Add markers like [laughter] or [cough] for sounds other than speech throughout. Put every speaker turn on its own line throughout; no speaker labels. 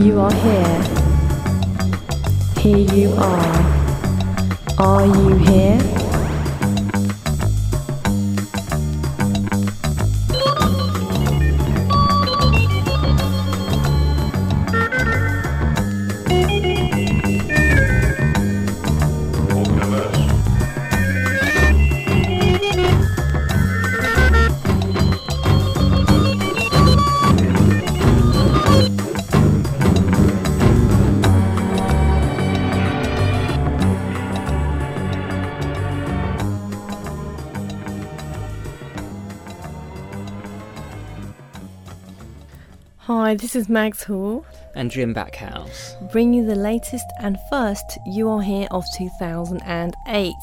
You are here. Here you are. Are you here? Hi, this is Mags Hall,
and Jim Backhouse.
bringing you the latest and first You Are Here of 2008.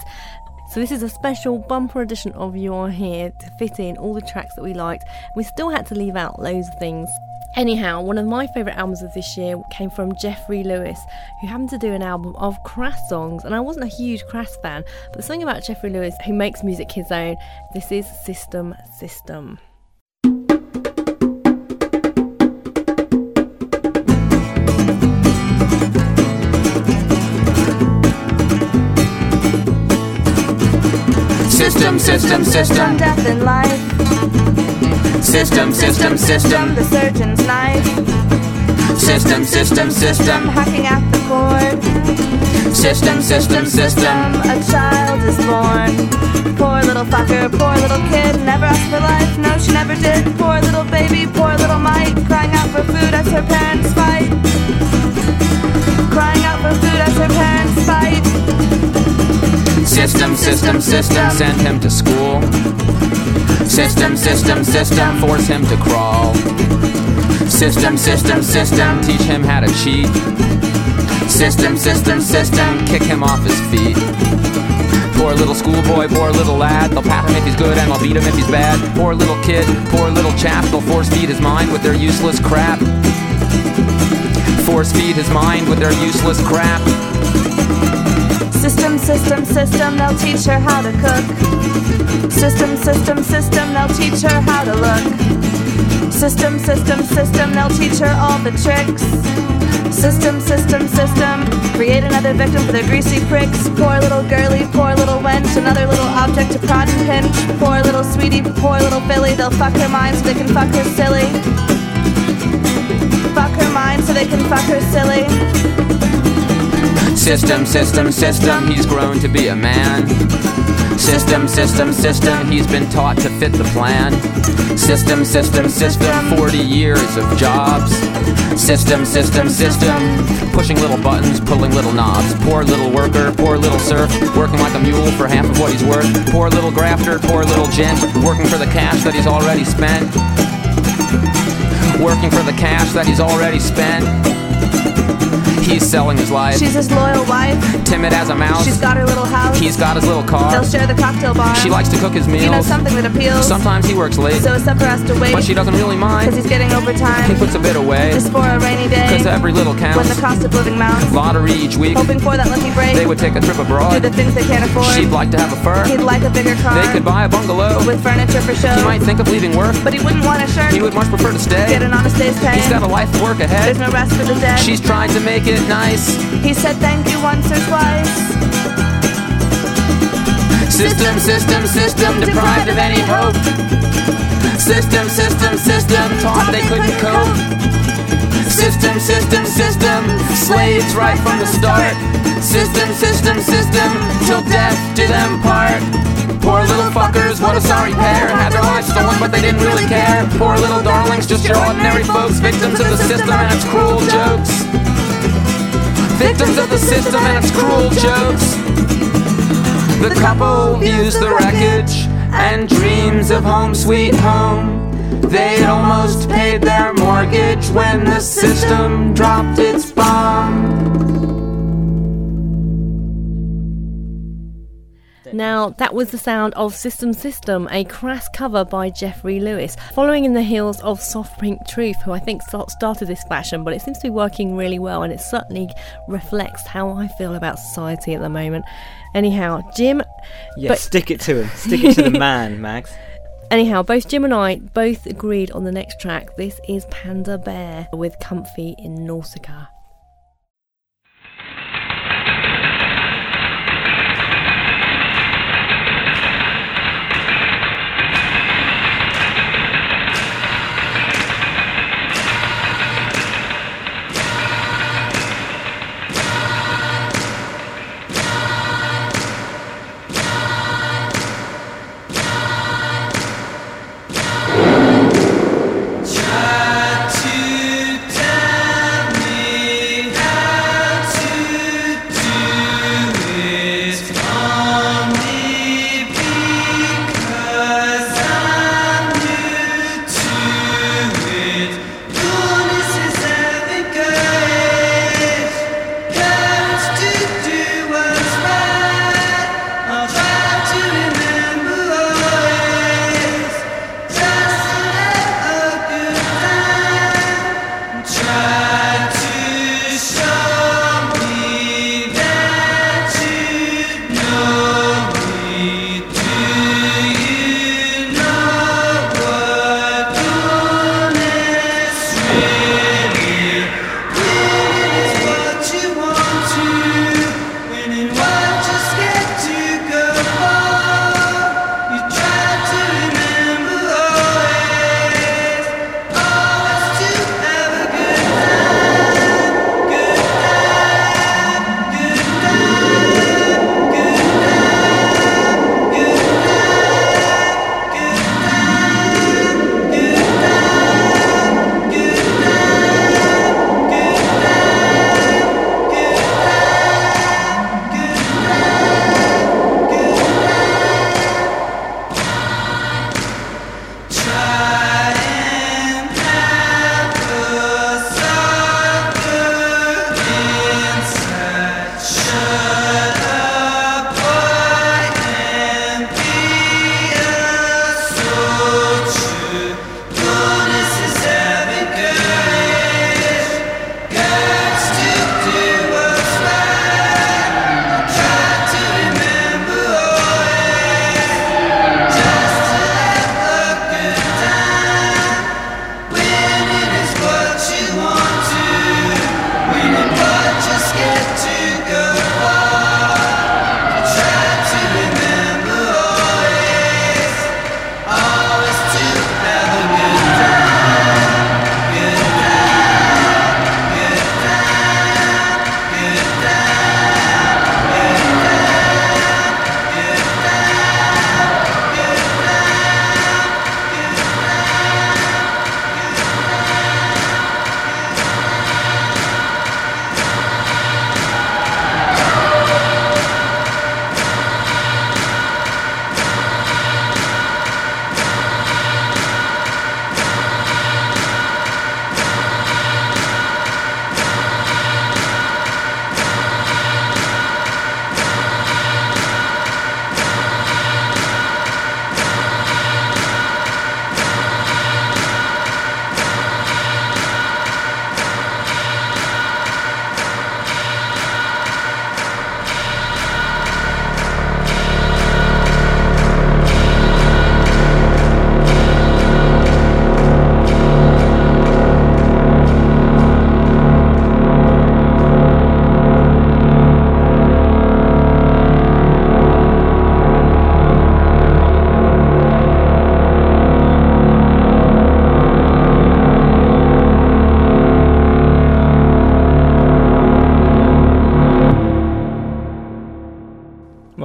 So, this is a special bumper edition of You Are Here to fit in all the tracks that we liked. We still had to leave out loads of things. Anyhow, one of my favourite albums of this year came from Jeffrey Lewis, who happened to do an album of Crass songs. And I wasn't a huge Crass fan, but something about Jeffrey Lewis who makes music his own. This is System System.
System, system, system,
death in life.
system, system, system,
The surgeon's knife.
system, system, system,
Hacking at the cord.
system, system, system.
A child is born. Poor little fucker, poor little kid. Never asked for life, no, she never did. Poor little baby, poor little Mike. Crying out for food as her parents fight. Crying out for food as her parents fight.
System, system, system, send him to school. System, system, system, force him to crawl. System, system, system, teach him how to cheat. System, system, system, kick him off his feet. Poor little schoolboy, poor little lad. They'll pat him if he's good and they'll beat him if he's bad. Poor little kid, poor little chap. They'll force feed his mind with their useless crap. Force feed his mind with their useless crap.
System, system, system, they'll teach her how to cook. System, system, system, they'll teach her how to look. System, system, system, they'll teach her all the tricks. System, system, system, create another victim for their greasy pricks. Poor little girly, poor little wench, another little object to prod and pinch. Poor little sweetie, poor little filly, they'll fuck her mind so they can fuck her silly. Fuck her mind so they can fuck her silly.
System, system, system, he's grown to be a man. System, system, system, he's been taught to fit the plan. System, system, system, 40 years of jobs. System, system, system, pushing little buttons, pulling little knobs. Poor little worker, poor little serf, working like a mule for half of what he's worth. Poor little grafter, poor little gent, working for the cash that he's already spent. Working for the cash that he's already spent. He's selling his life.
She's his loyal wife.
Timid as a mouse.
She's got her little house.
He's got his little car.
They'll share the cocktail bar.
She likes to cook his
You know
meals.
something that appeals.
Sometimes he works late,
So his supper has to wait.
but she doesn't really mind.
Cause he's getting overtime.
He puts a bit away,
Just for a rainy day.
cause every little counts.
when the cost of living mounts.
Lottery each week,
Hoping for that lucky break.
they would take a trip abroad.
do the things they can't afford.
She'd like to have a fur.
He'd like a bigger car.
They could buy a bungalow.
with furniture for show.
He might think of leaving work.
but he wouldn't want a shirt.
He would much prefer to stay.
get an honest day's pay.
He's got a life of work ahead.
There's no rest for the dead.
She's trying to make it nice.
He said thank you once or twice.
System, system, system, deprived of any hope. System, system, system, taught they couldn't cope. System, system, system, slaves right from the start. System, system, system, till death do them part. Poor little fuckers, what a sorry pair. Had their lives stolen, but they didn't really care. Poor little darlings, just your ordinary folks, victims of the system and its cruel jokes. Victims of the system and its cruel jokes. The couple views the wreckage and dreams of home sweet home. They'd almost paid their mortgage when the system dropped its bomb.
Now, that was the sound of System System, a crass cover by Jeffrey Lewis, following in the heels of Soft Pink Truth, who I think started this fashion, but it seems to be working really well and it certainly reflects how I feel about society at the moment. Anyhow, Jim,
Yeah,
But-
stick it to him. Stick it to the man, [laughs] Mags.
Anyhow, both Jim and I both agreed on the next track. This is Panda Bear with Comfy in Nautica.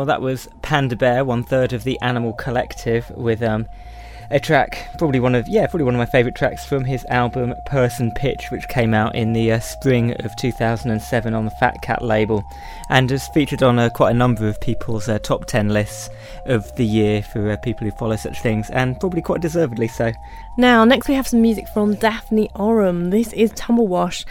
Was Panda Bear, one third of the Animal Collective, with um, a track, probably one of yeah, probably one of my favourite tracks from his album Person Pitch, which came out in the uh, spring of 2007 on the Fat Cat label, and has featured on uh, quite a number of people's uh, top 10 lists of the year for uh, people who follow such things, and probably quite deservedly so.
Now, next we have some music from Daphne Oram. This is Tumblewash.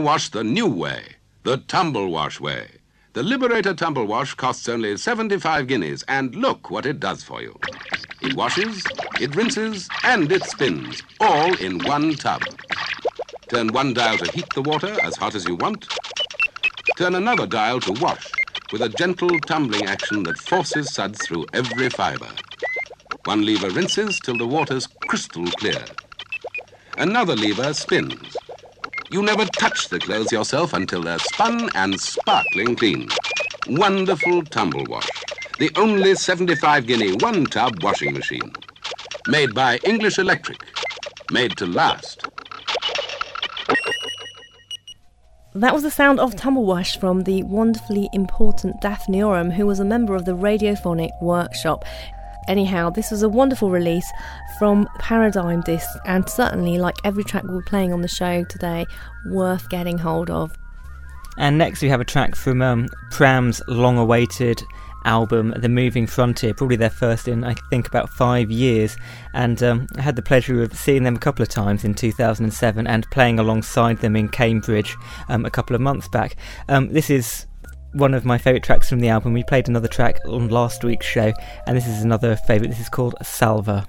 Wash the new way, the tumble wash way. The Liberator Tumble Wash costs only 75 guineas, and look what it does for you. It washes, it rinses, and it spins, all in one tub. Turn one dial to heat the water as hot as you want. Turn another dial to wash, with a gentle tumbling action that forces suds through every fibre. One lever rinses till the water's crystal clear. Another lever spins. You never touch the clothes yourself until they're spun and sparkling clean. Wonderful tumble wash. The only 75 guinea one tub washing machine. Made by English Electric. Made to last.
That was the sound of Tumblewash from the wonderfully important Daphne Oram, who was a member of the Radiophonic Workshop. Anyhow, this was a wonderful release from Paradigm Disc, and certainly, like every track we're playing on the show today, worth getting hold of.
And next we have a track from um, Pram's long awaited album, The Moving Frontier, probably their first in, I think, about five years. And um, I had the pleasure of seeing them a couple of times in 2007 and playing alongside them in Cambridge um, a couple of months back. Um, this is one of my favourite tracks from the album. We played another track on last week's show, and this is another favourite. This is called Salva.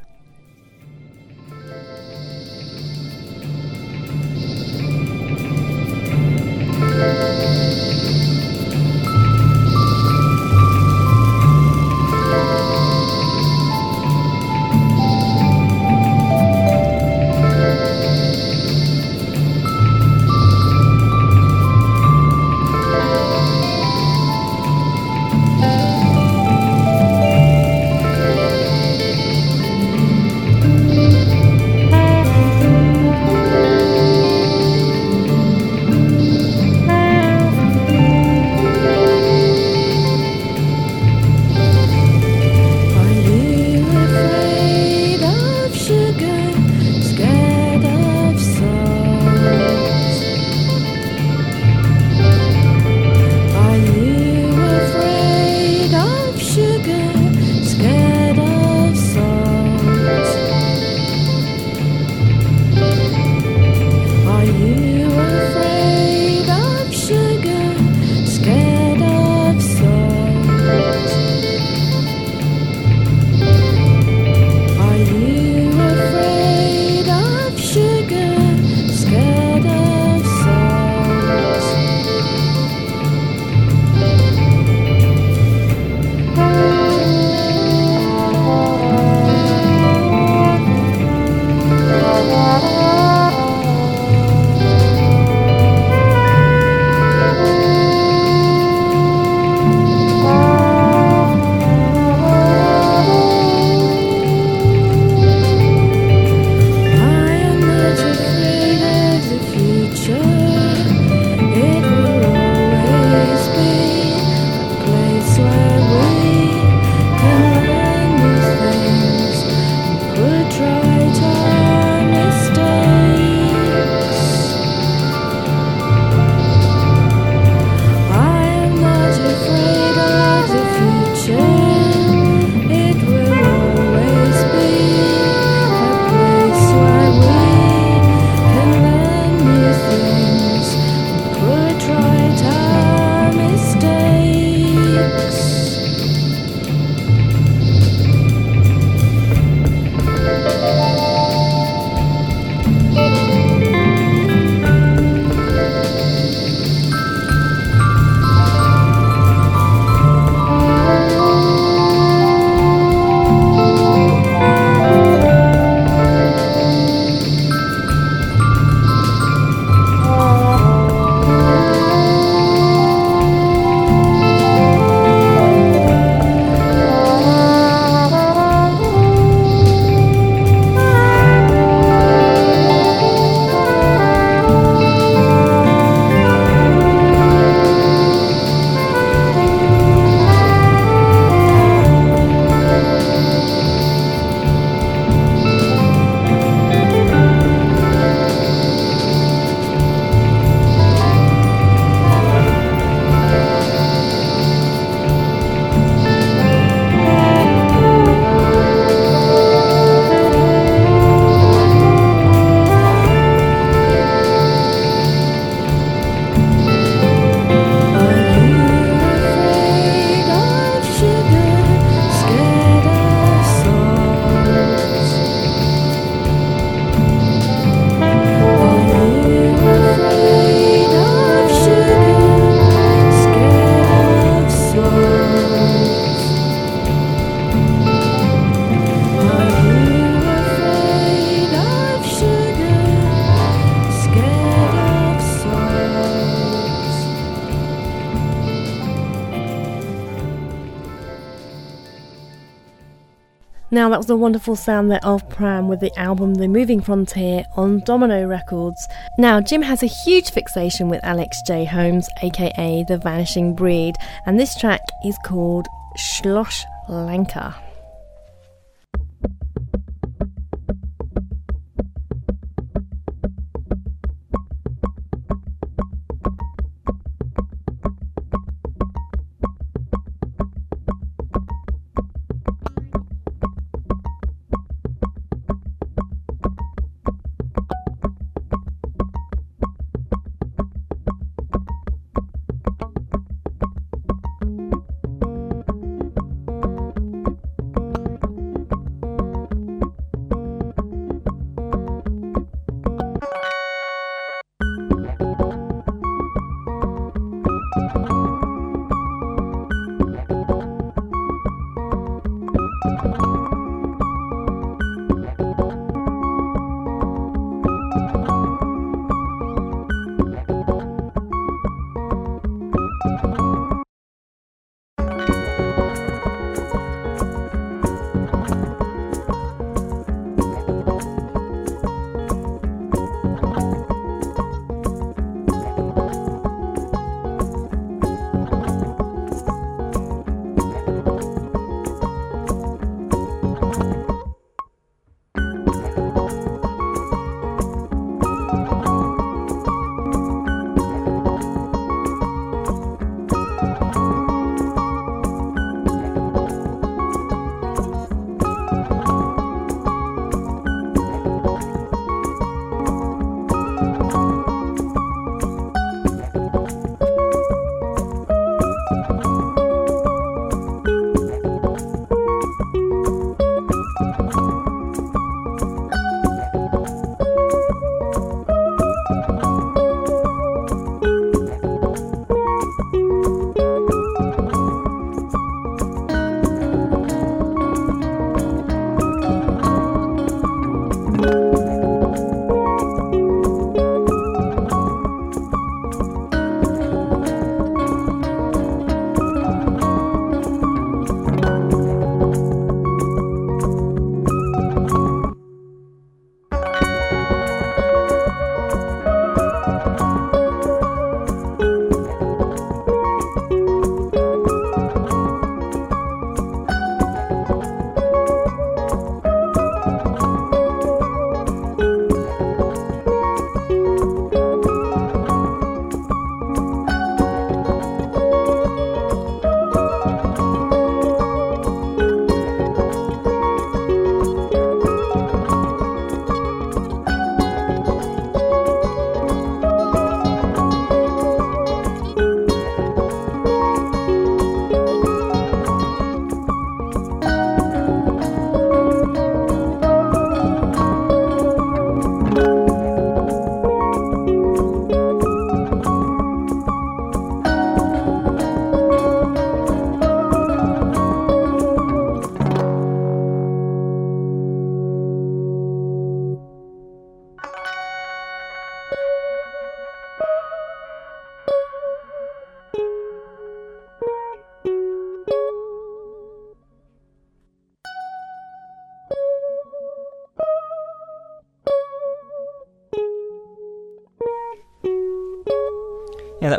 Was a wonderful sound there of Pram with the album The Moving Frontier on Domino Records. Now, Jim has a huge fixation with Alex J. Holmes, aka The Vanishing Breed, and this track is called Schloss Lanka.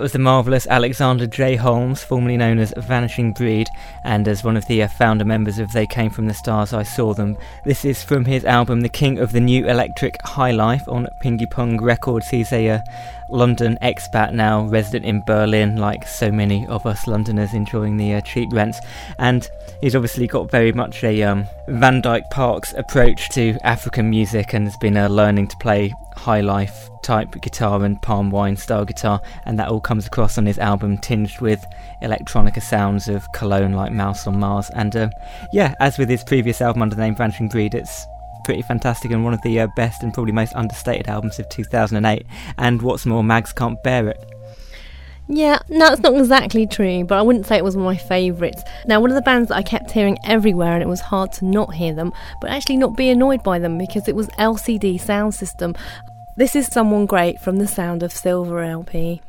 Was the marvellous Alexander J. Holmes, formerly known as Vanishing Breed, and as one of the uh, founder members of They Came From the Stars, I Saw Them. This is from his album The King of the New Electric High Life on Pingy Pong Records. He's a uh, London expat now, resident in Berlin, like so many of us Londoners enjoying the uh, cheap rents. And he's obviously got very much a um, Van Dyke Parks approach to African music and has been uh, learning to play high life type guitar and palm wine style guitar, and that all comes across on his album, tinged with electronica sounds of Cologne like Mouse on Mars. And uh, yeah, as with his previous album under the name Vanishing Breed, it's pretty fantastic and one of the uh, best and probably most understated albums of 2008. And what's more, Mags can't bear it.
Yeah, no, it's not exactly true, but I wouldn't say it was one of my favourites. Now, one of the bands that I kept hearing everywhere, and it was hard to not hear them, but actually not be annoyed by them because it was LCD Sound System. This is Someone Great from the Sound of Silver LP.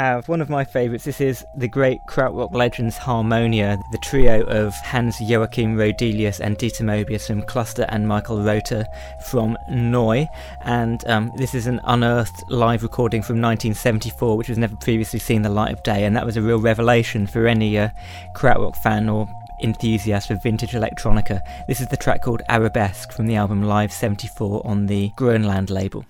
Have one of my favourites. This is the great krautrock legends Harmonia, the trio of Hans Joachim Roedelius and Dieter Mobius from Cluster and Michael Rother from Neu. And um, this is an unearthed live recording from 1974, which was never previously seen the light of day. And that was a real revelation for any uh, krautrock fan or enthusiast for vintage electronica. This is the track called Arabesque from the album Live 74 on the Groenland label.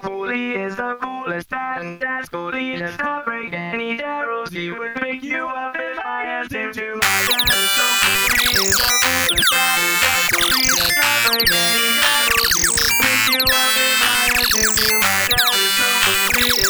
Dad is the coolest and dad's cool, he does not break any arrows. He would pick you up if I asked him to. My dad so the not break any arrows. He would pick you up if I asked him to.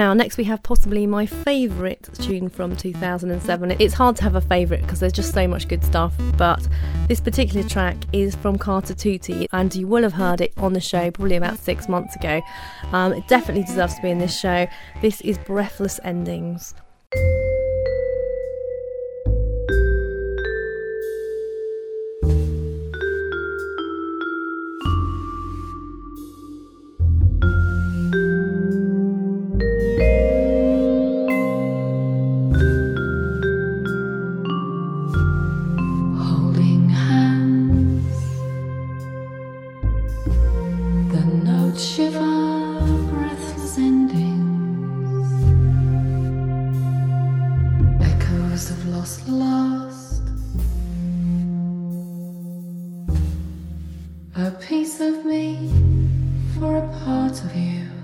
Now, next we have possibly my favourite tune from 2007. It's hard to have a favourite because there's just so much good stuff, but this particular track is from Carter Tutti, and you will have heard it on the show probably about six months ago. Um, it definitely deserves to be in this show. This is Breathless Endings.
Piece of me for a part of you.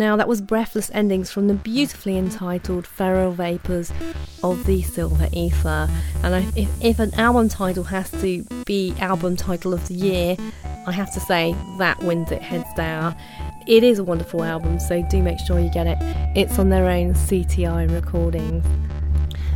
Now, that was breathless endings from the beautifully entitled Feral Vapours of the Silver Ether. And if, if an album title has to be album title of the year, I have to say that wins it heads down. It is a wonderful album, so do make sure you get it. It's on their own CTI recordings.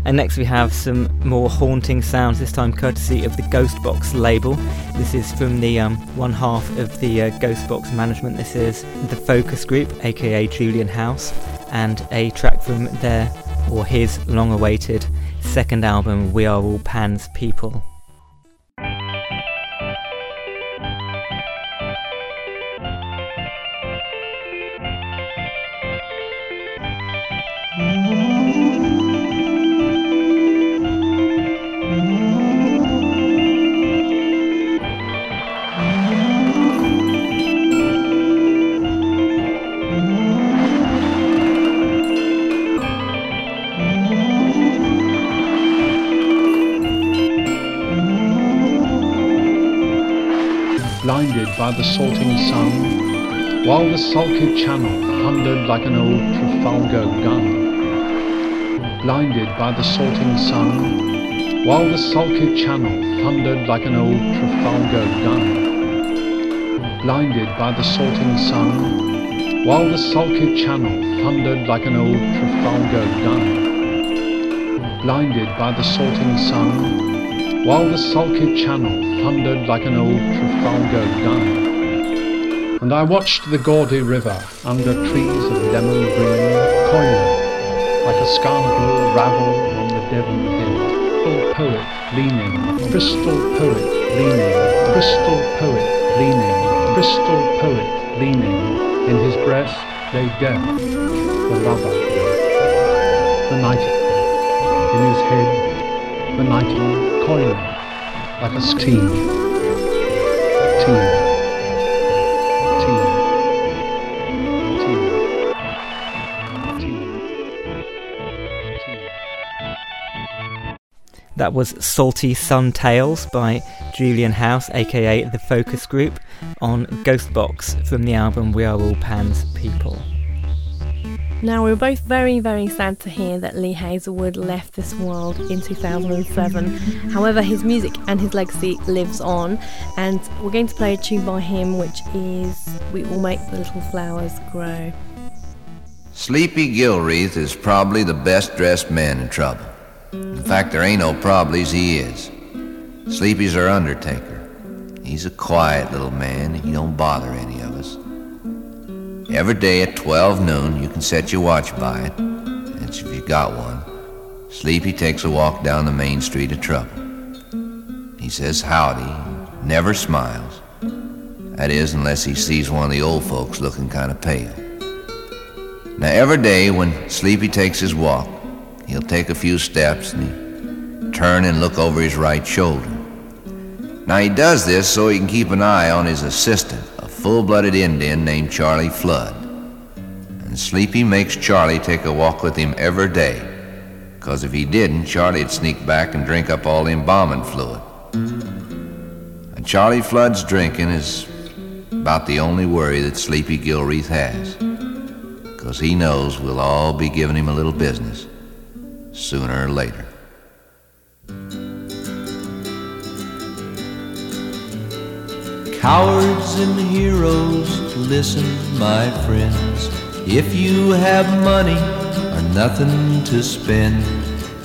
And next we have some more haunting sounds, this time courtesy of the Ghostbox label. This is from the um, one half of the uh, Ghostbox management. This is the Focus Group, aka Julian House, and a track from their or his long awaited second album, We Are All Pan's People.
Channel thundered like an old Trafalgar gun. Blinded by the salting sun, while the sulky channel thundered like an old Trafalgar gun. Blinded by the salting sun, while the sulky channel thundered like an old Trafalgar gun. Blinded by the salting sun, while the sulky channel thundered like an old Trafalgar gun. And I watched the gaudy river under trees of lemon green coiling like a scoundrel ravel on the Devon hill. Crystal poet leaning, crystal poet leaning, crystal poet leaning, crystal poet leaning. In his breast lay death, the lover, the nightingale. In his head, the nightingale coiling like a steam. Team.
That was Salty Sun Tales by Julian House, aka The Focus Group, on Ghostbox from the album We Are All Pan's People.
Now, we were both very, very sad to hear that Lee Hazlewood left this world in 2007. However, his music and his legacy lives on, and we're going to play a tune by him, which is We All Make the Little Flowers Grow.
Sleepy Gilreath is probably the best dressed man in trouble. In fact, there ain't no probablys, he is. Sleepy's our undertaker. He's a quiet little man, he don't bother any of us. Every day at 12 noon, you can set your watch by it. That's if you got one. Sleepy takes a walk down the main street of trouble. He says howdy, never smiles. That is, unless he sees one of the old folks looking kind of pale. Now, every day when Sleepy takes his walk, he'll take a few steps and he turn and look over his right shoulder. Now, he does this so he can keep an eye on his assistant, a full-blooded Indian named Charlie Flood. And Sleepy makes Charlie take a walk with him every day, because if he didn't, Charlie'd sneak back and drink up all the embalming fluid. And Charlie Flood's drinking is about the only worry that Sleepy Gilreath has, because he knows we'll all be giving him a little business sooner or later.
Cowards and heroes, listen, my friends. If you have money or nothing to spend,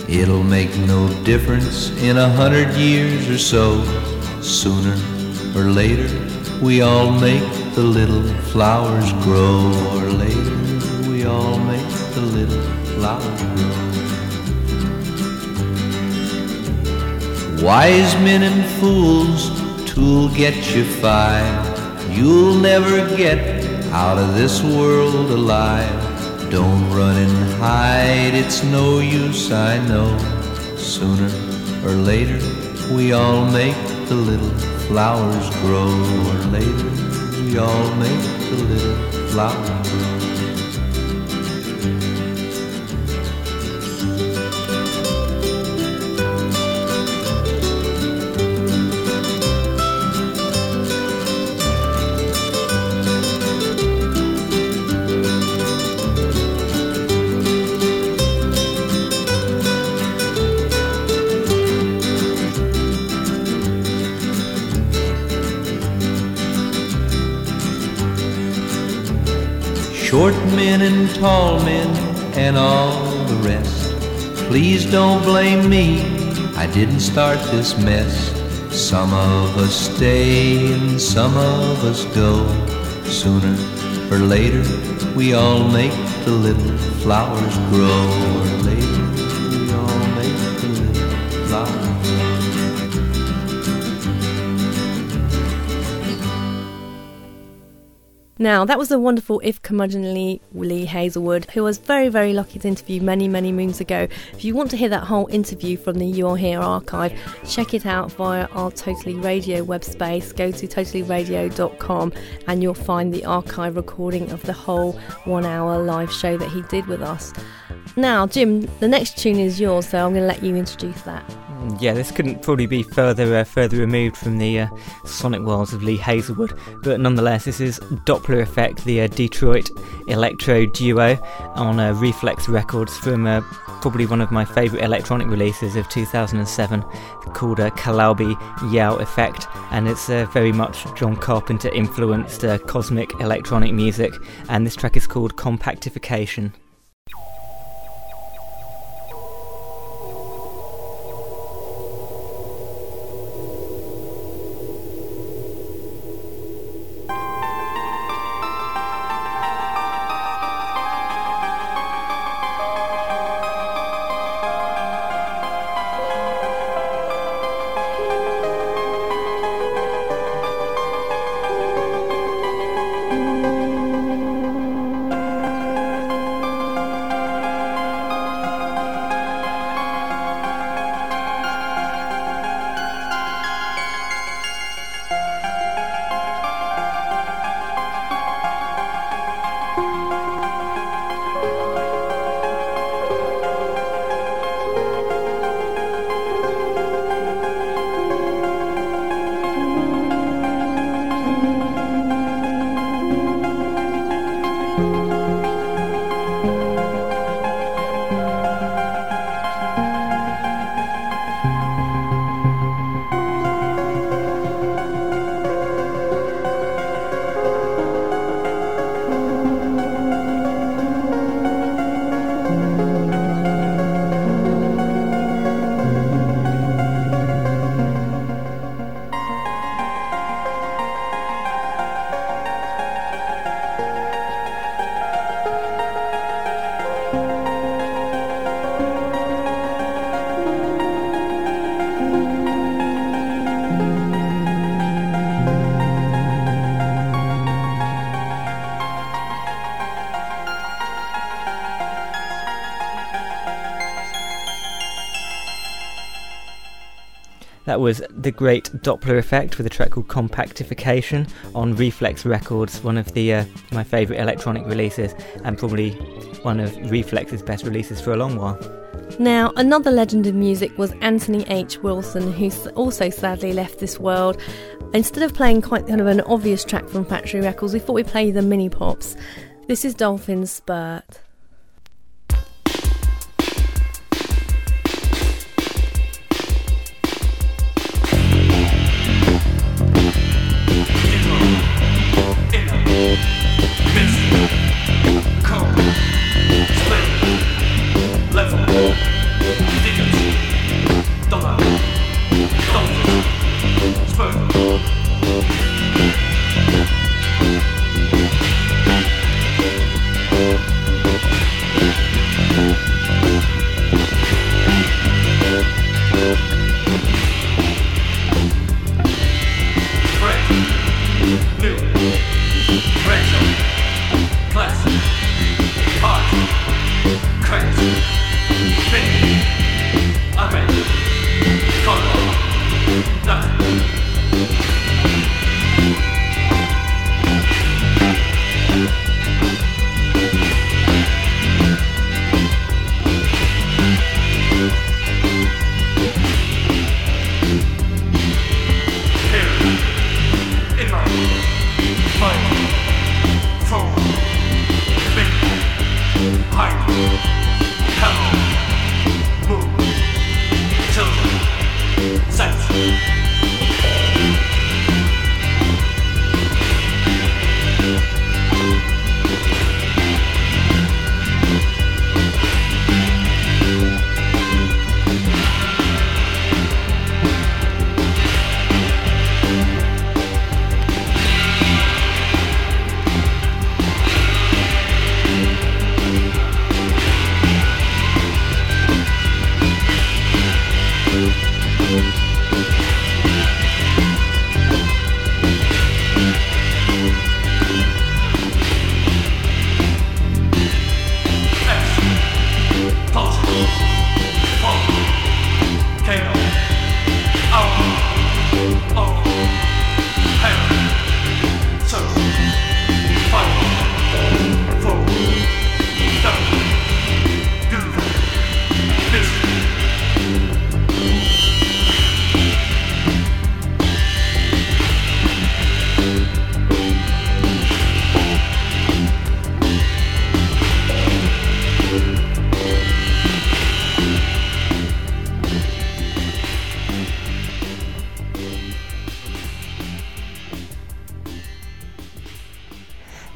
it'll make no difference in a hundred years or so. Sooner or later, we all make the little flowers grow. Or later, we all make the little flowers grow. Wise men and fools, two'll get you five. You'll never get out of this world alive. Don't run and hide, it's no use, I know. Sooner or later, we all make the little flowers grow. Or later, we all make the little flowers grow. Short men and tall men and all the rest. Please don't blame me, I didn't start this mess. Some of us stay and some of us go. Sooner or later, we all make the little flowers grow.
Now, that was the wonderful, if curmudgeonly, Lee Hazlewood, who was very, very lucky to interview many, many moons ago. If you want to hear that whole interview from the You Are Here archive, check it out via our Totally Radio web space. Go to totallyradio.com and you'll find the archive recording of the whole one hour live show that he did with us. Now, Jim, the next tune is yours, so I'm going to let you introduce that.
Yeah, this couldn't probably be further uh, further removed from the uh, sonic worlds of Lee Hazlewood, but nonetheless, this is Doppler Effect, the uh, Detroit electro duo on uh, Rephlex Records from uh, probably one of my favourite electronic releases of 2007 called uh, Calabi Yau Effect, and it's uh, very much John Carpenter influenced uh, cosmic electronic music, and this track is called Compactification. That was the great Doppler effect with a track called Compactification on Rephlex Records, one of the uh, my favourite electronic releases, and probably one of Rephlex's best releases for a long while.
Now, another legend in music was Anthony H. Wilson, who also sadly left this world. Instead of playing quite kind of an obvious track from Factory Records, we thought we'd play the Minny Pops. This is Dolphin's Spurt.
Spur.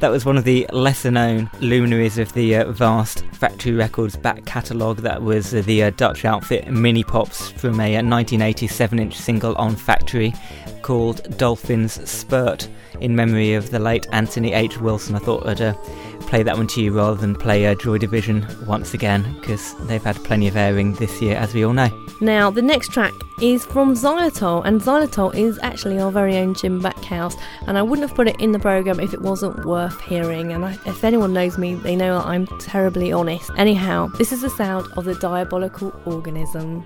That was one of the lesser known luminaries of the uh, vast Factory Records back catalogue. That was uh, the uh, Dutch outfit Minny Pops from a 1987 inch single on Factory called Dolphins Spurt in memory of the late Anthony H. Wilson. I thought I'd uh, play that one to you rather than play uh, Joy Division once again because they've had plenty of airing this year, as we all know.
Now, the next track is from Xylitol, and Xylitol is actually our very own Jim Backhouse, and I wouldn't have put it in the programme if it wasn't worth hearing. And I, if anyone knows me, they know that I'm terribly honest. Anyhow, this is the sound of the diabolical organism.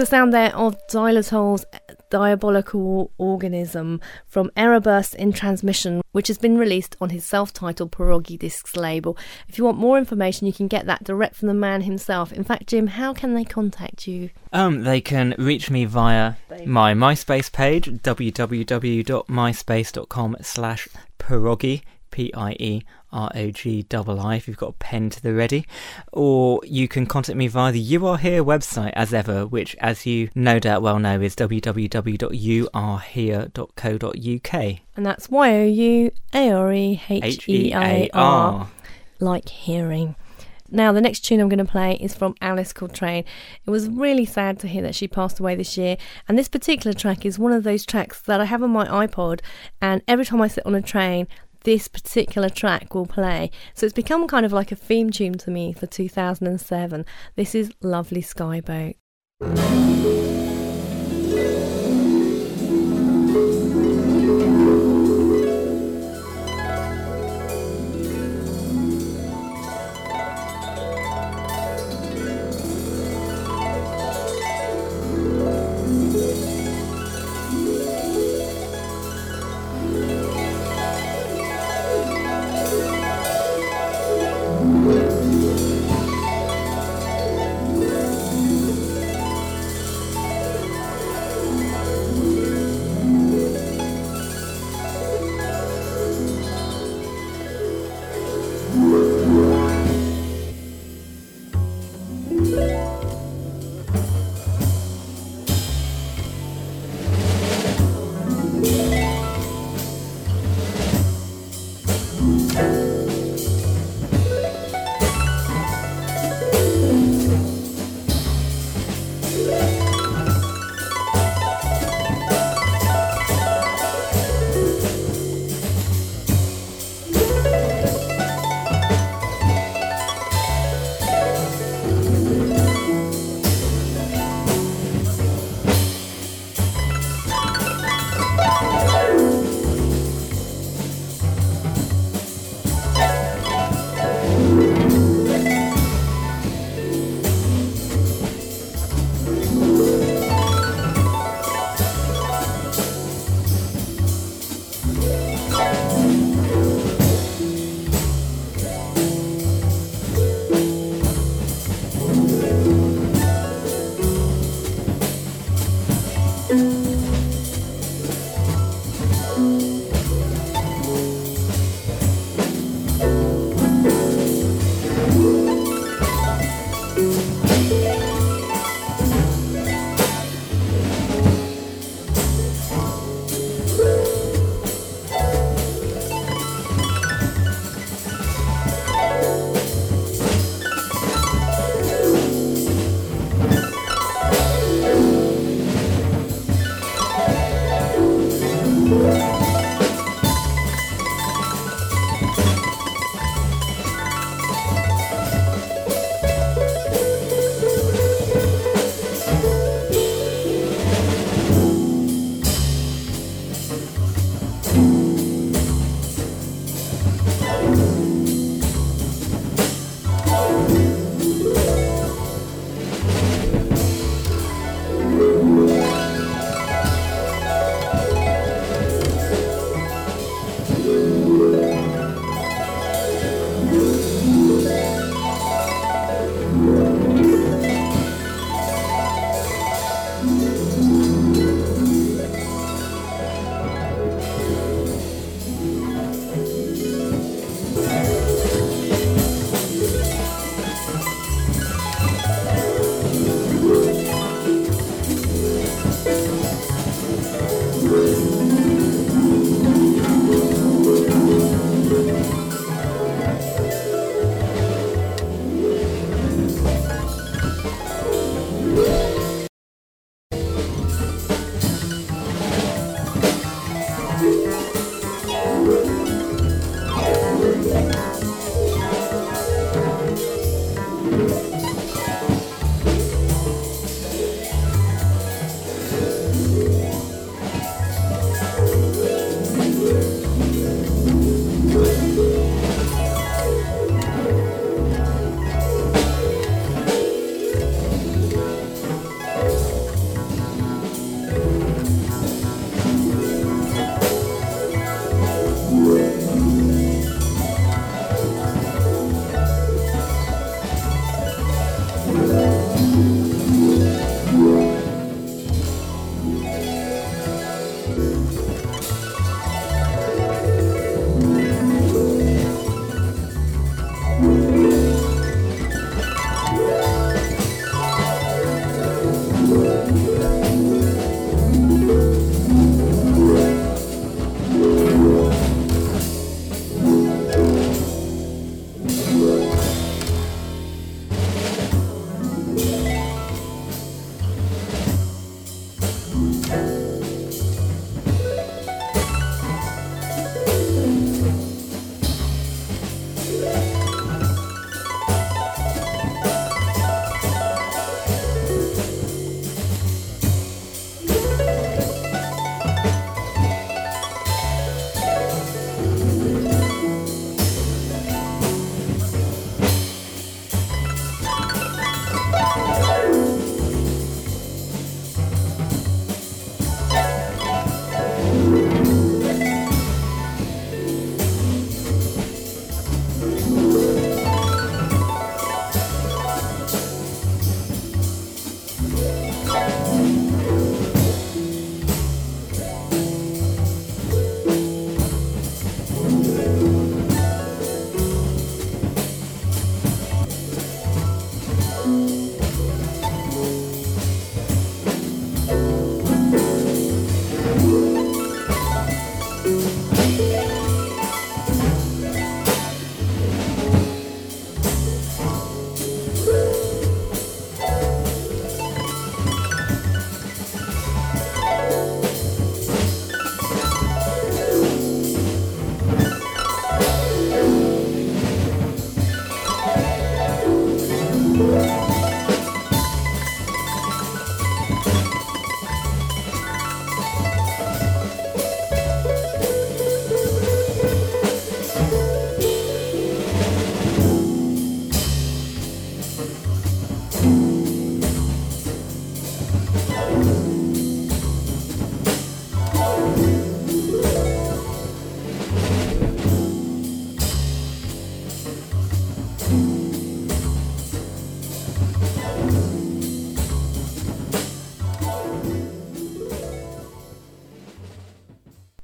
The sound there of Xylitol's Diabolical Organism from Errorburst in Transmission, which has been released on his self titled Pierogi Discs label. If you want more information, you can get that direct from the man himself. In fact, Jim, how can they contact you?
Um, they can reach me via my MySpace page, www.myspace.com slash pierogi, P-I-E R O G I if you've got a pen to the ready. Or you can contact me via the You Are Here website, as ever, which, as you no doubt well know, is www.youarehere.co.uk.
And that's Y O U A R E H E I R, like hearing. Now, the next tune I'm going to play is from Alice Coltrane. It was really sad to hear that she passed away this year, and this particular track is one of those tracks that I have on my iPod, and every time I sit on a train, this particular track will play. So it's become kind of like a theme tune to me for 2007. This is Lovely Skyboat.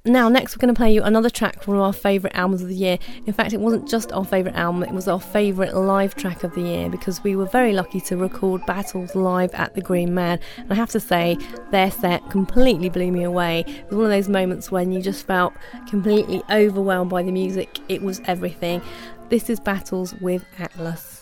Now, next, we're going to play you another track from one of our favourite albums of the year. In fact, it wasn't just our favourite album, it was our favourite live track of the year because we were very lucky to record Battles live at the Green Man. And I have to say, their set completely blew me away. It was one of those moments when you just felt completely overwhelmed by the music, it was everything. This is Battles with Atlas.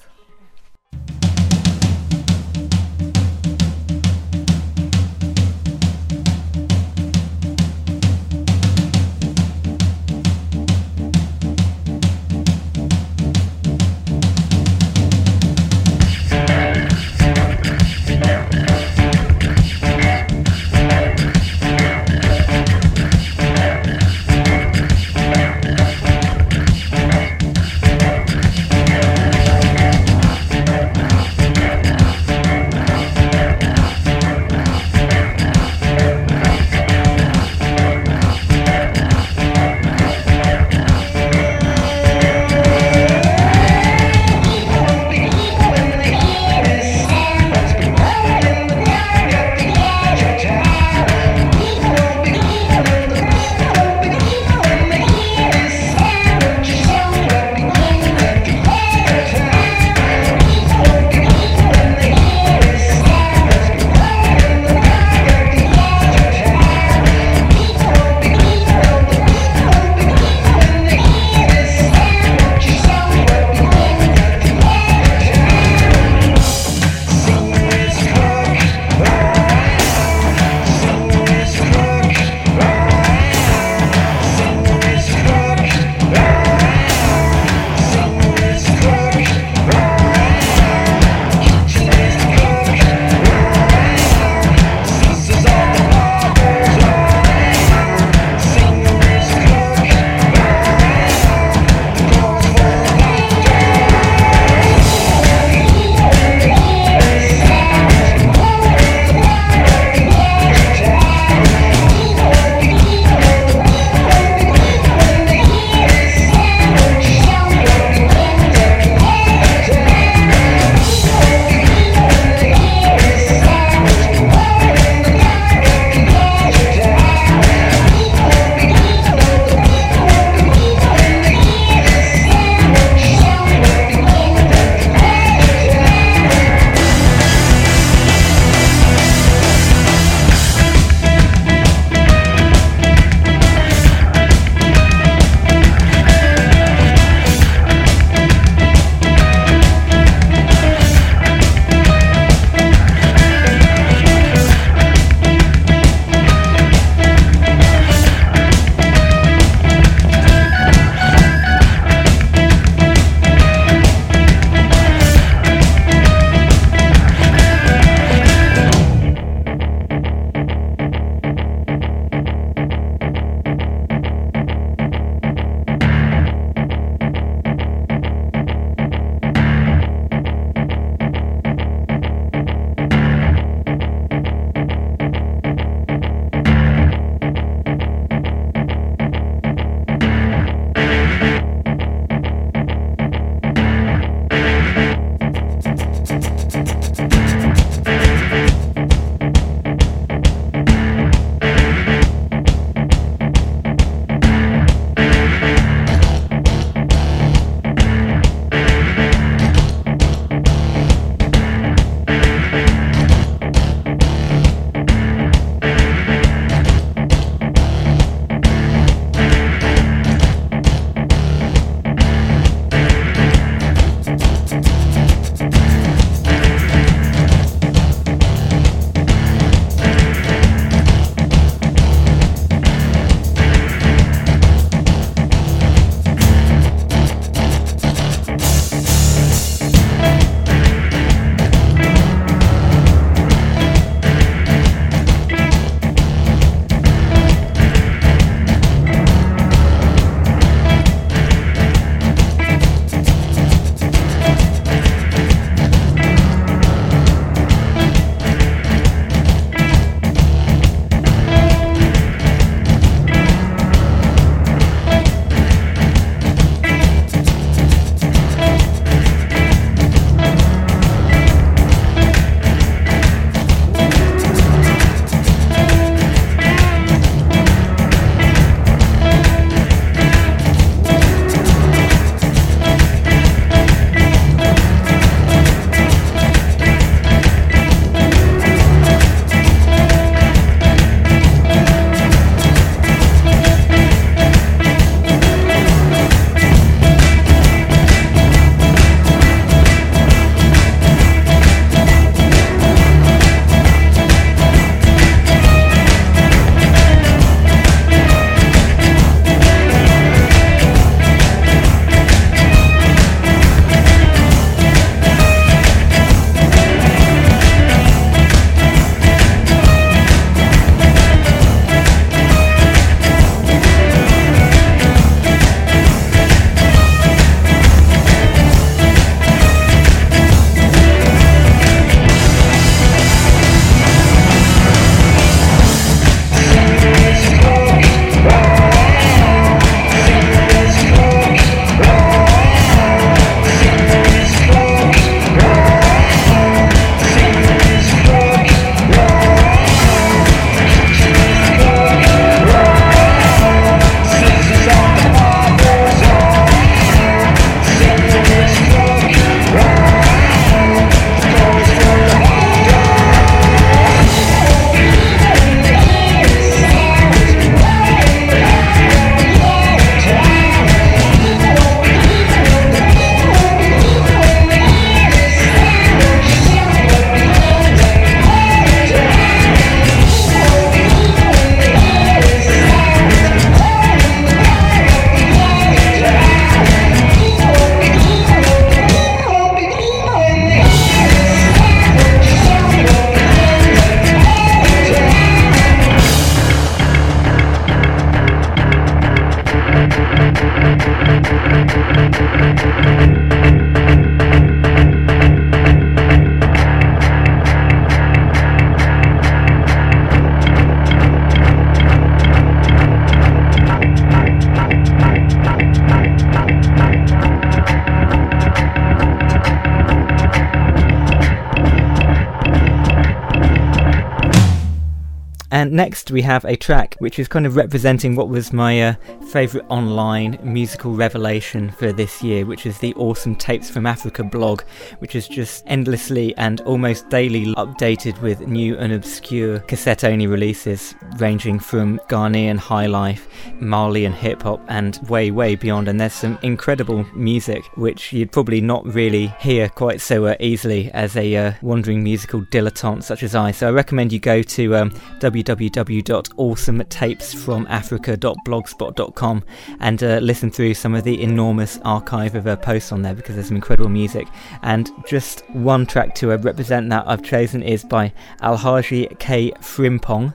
Next we have a track which is kind of representing what was my uh, favourite online musical revelation for this year, which is the Awesome Tapes from Africa blog, which is just endlessly and almost daily updated with new and obscure cassette only releases, ranging from Ghanaian high life, Malian hip hop, and way, way beyond. And there's some incredible music which you'd probably not really hear quite so uh, easily as a uh, wandering musical dilettante such as I. So I recommend you go to um, www.awesometapesfromafrica.blogspot.com and uh, listen through some of the enormous archive of uh, posts on there because there's some incredible music. And just one track to uh, represent that I've chosen is by Alhaji K. Frimpong,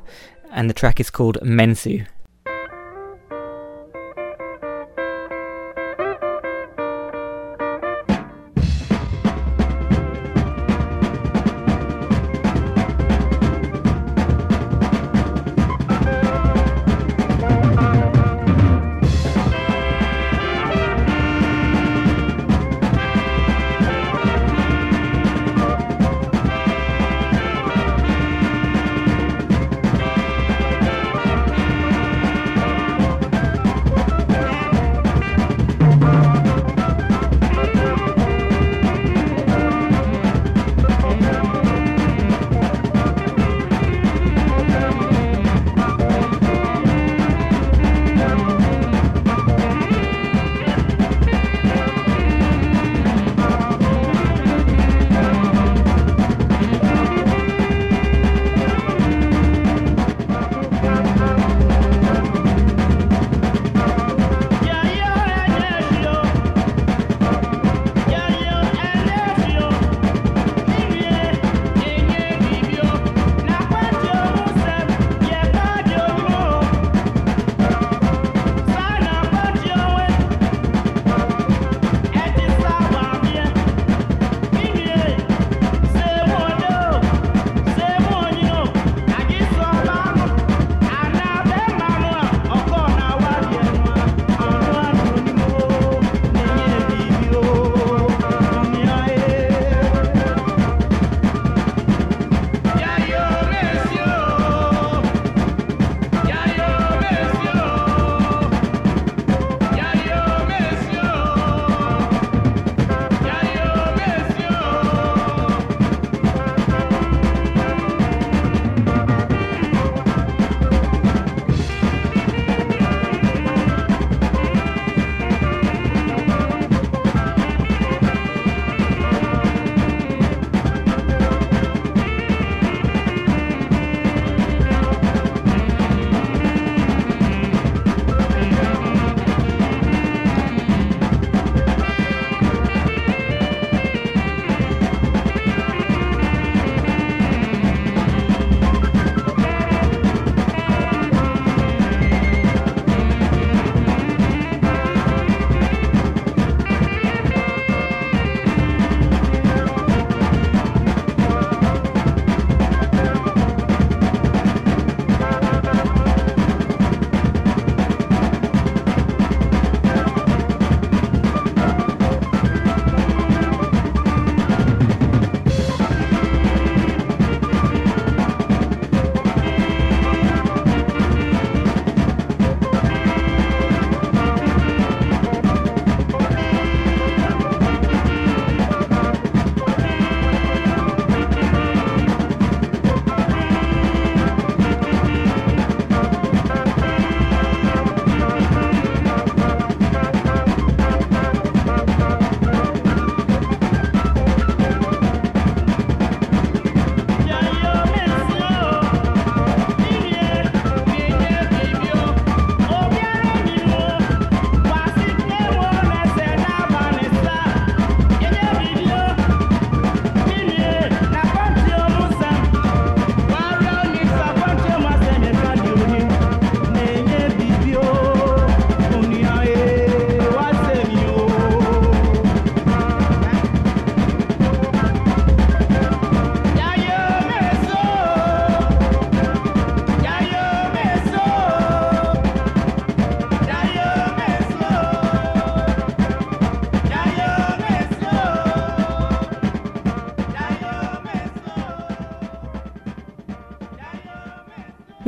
and the track is called Mensu.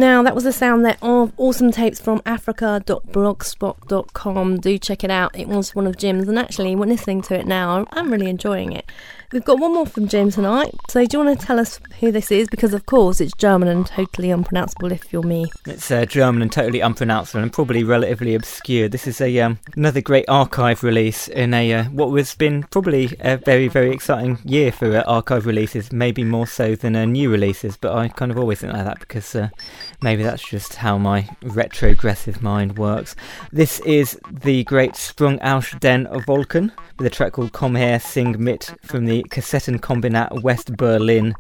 Now, that was the sound there of awesome tapes from africa.blogspot.com. Do check it out. It was one of Jim's, and actually, when listening to it now, I'm really enjoying it. We've got one more from Jim tonight. So, do you want to tell us who this is? Because, of course, it's German and totally unpronounceable if you're me.
It's uh, German and totally unpronounceable and probably relatively obscure. This is a um, another great archive release in a uh, what was been probably a very very exciting year for uh, archive releases, maybe more so than uh, new releases. But I kind of always think like that because uh, maybe that's just how my retrogressive mind works. This is the great Sprung aus den Wolken with a track called Komm sing mit from the Kassettenkombinat West Berlin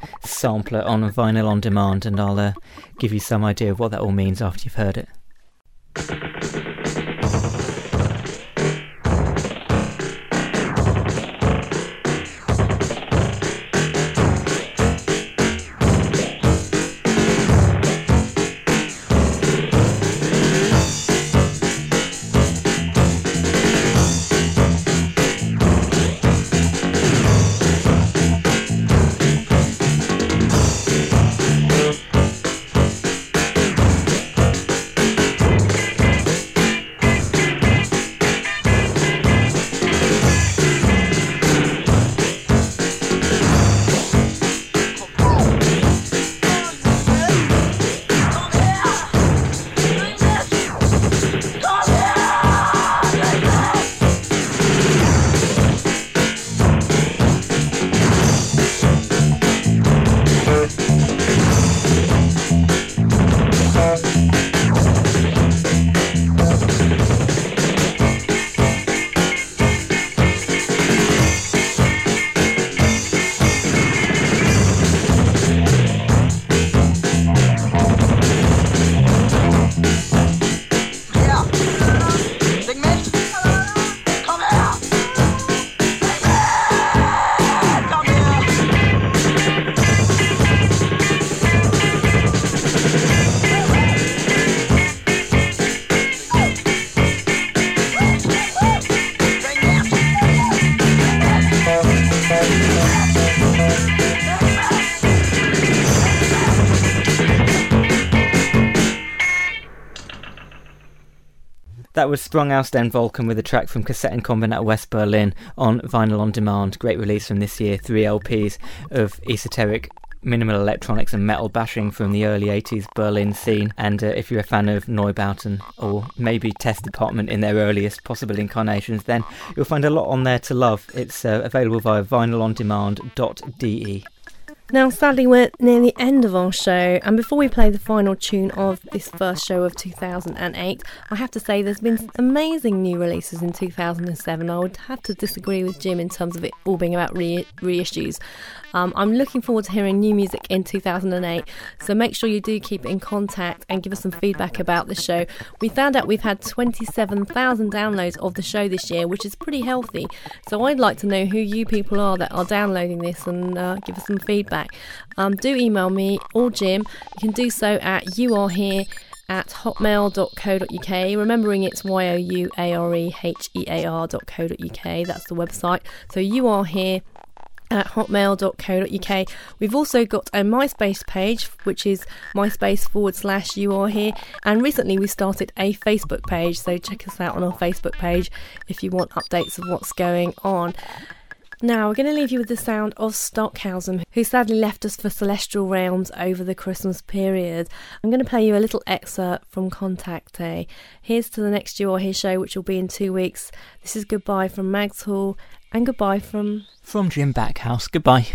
sampler on vinyl on demand, and I'll uh, give you some idea of what that all means after you've heard it. That was Sprung aus den Wolken with a track from Kassettenkombinat West Berlin on Vinyl on Demand. Great release from this year. Three LPs of esoteric minimal electronics and metal bashing from the early 80s Berlin scene. And uh, if you're a fan of Neubauten or maybe Test Department in their earliest possible incarnations, then you'll find a lot on there to love. It's uh, available via vinylondemand.de.
Now, sadly, we're near the end of our show, and before we play the final tune of this first show of 2008, I have to say there's been amazing new releases in 2007. I would have to disagree with Jim in terms of it all being about re- reissues. Um, I'm looking forward to hearing new music in 2008, so make sure you do keep in contact and give us some feedback about the show. We found out we've had 27,000 downloads of the show this year, which is pretty healthy. So I'd like to know who you people are that are downloading this and uh, give us some feedback. Um, do email me or Jim. You can do so at you are here at hotmail.co.uk. Remembering it's y o u a r e h e a r.co.uk. That's the website. So you are here at hotmail.co.uk. We've also got a MySpace page, which is myspace forward slash you are here. And recently we started a Facebook page, so check us out on our Facebook page if you want updates of what's going on. Now, we're going to leave you with the sound of Stockhausen, who sadly left us for Celestial Realms over the Christmas period. I'm going to play you a little excerpt from Kontakte. Here's to the next You Are Here show, which will be in two weeks. This is goodbye from Mags Hall, and goodbye from.
From Jim Backhouse, goodbye.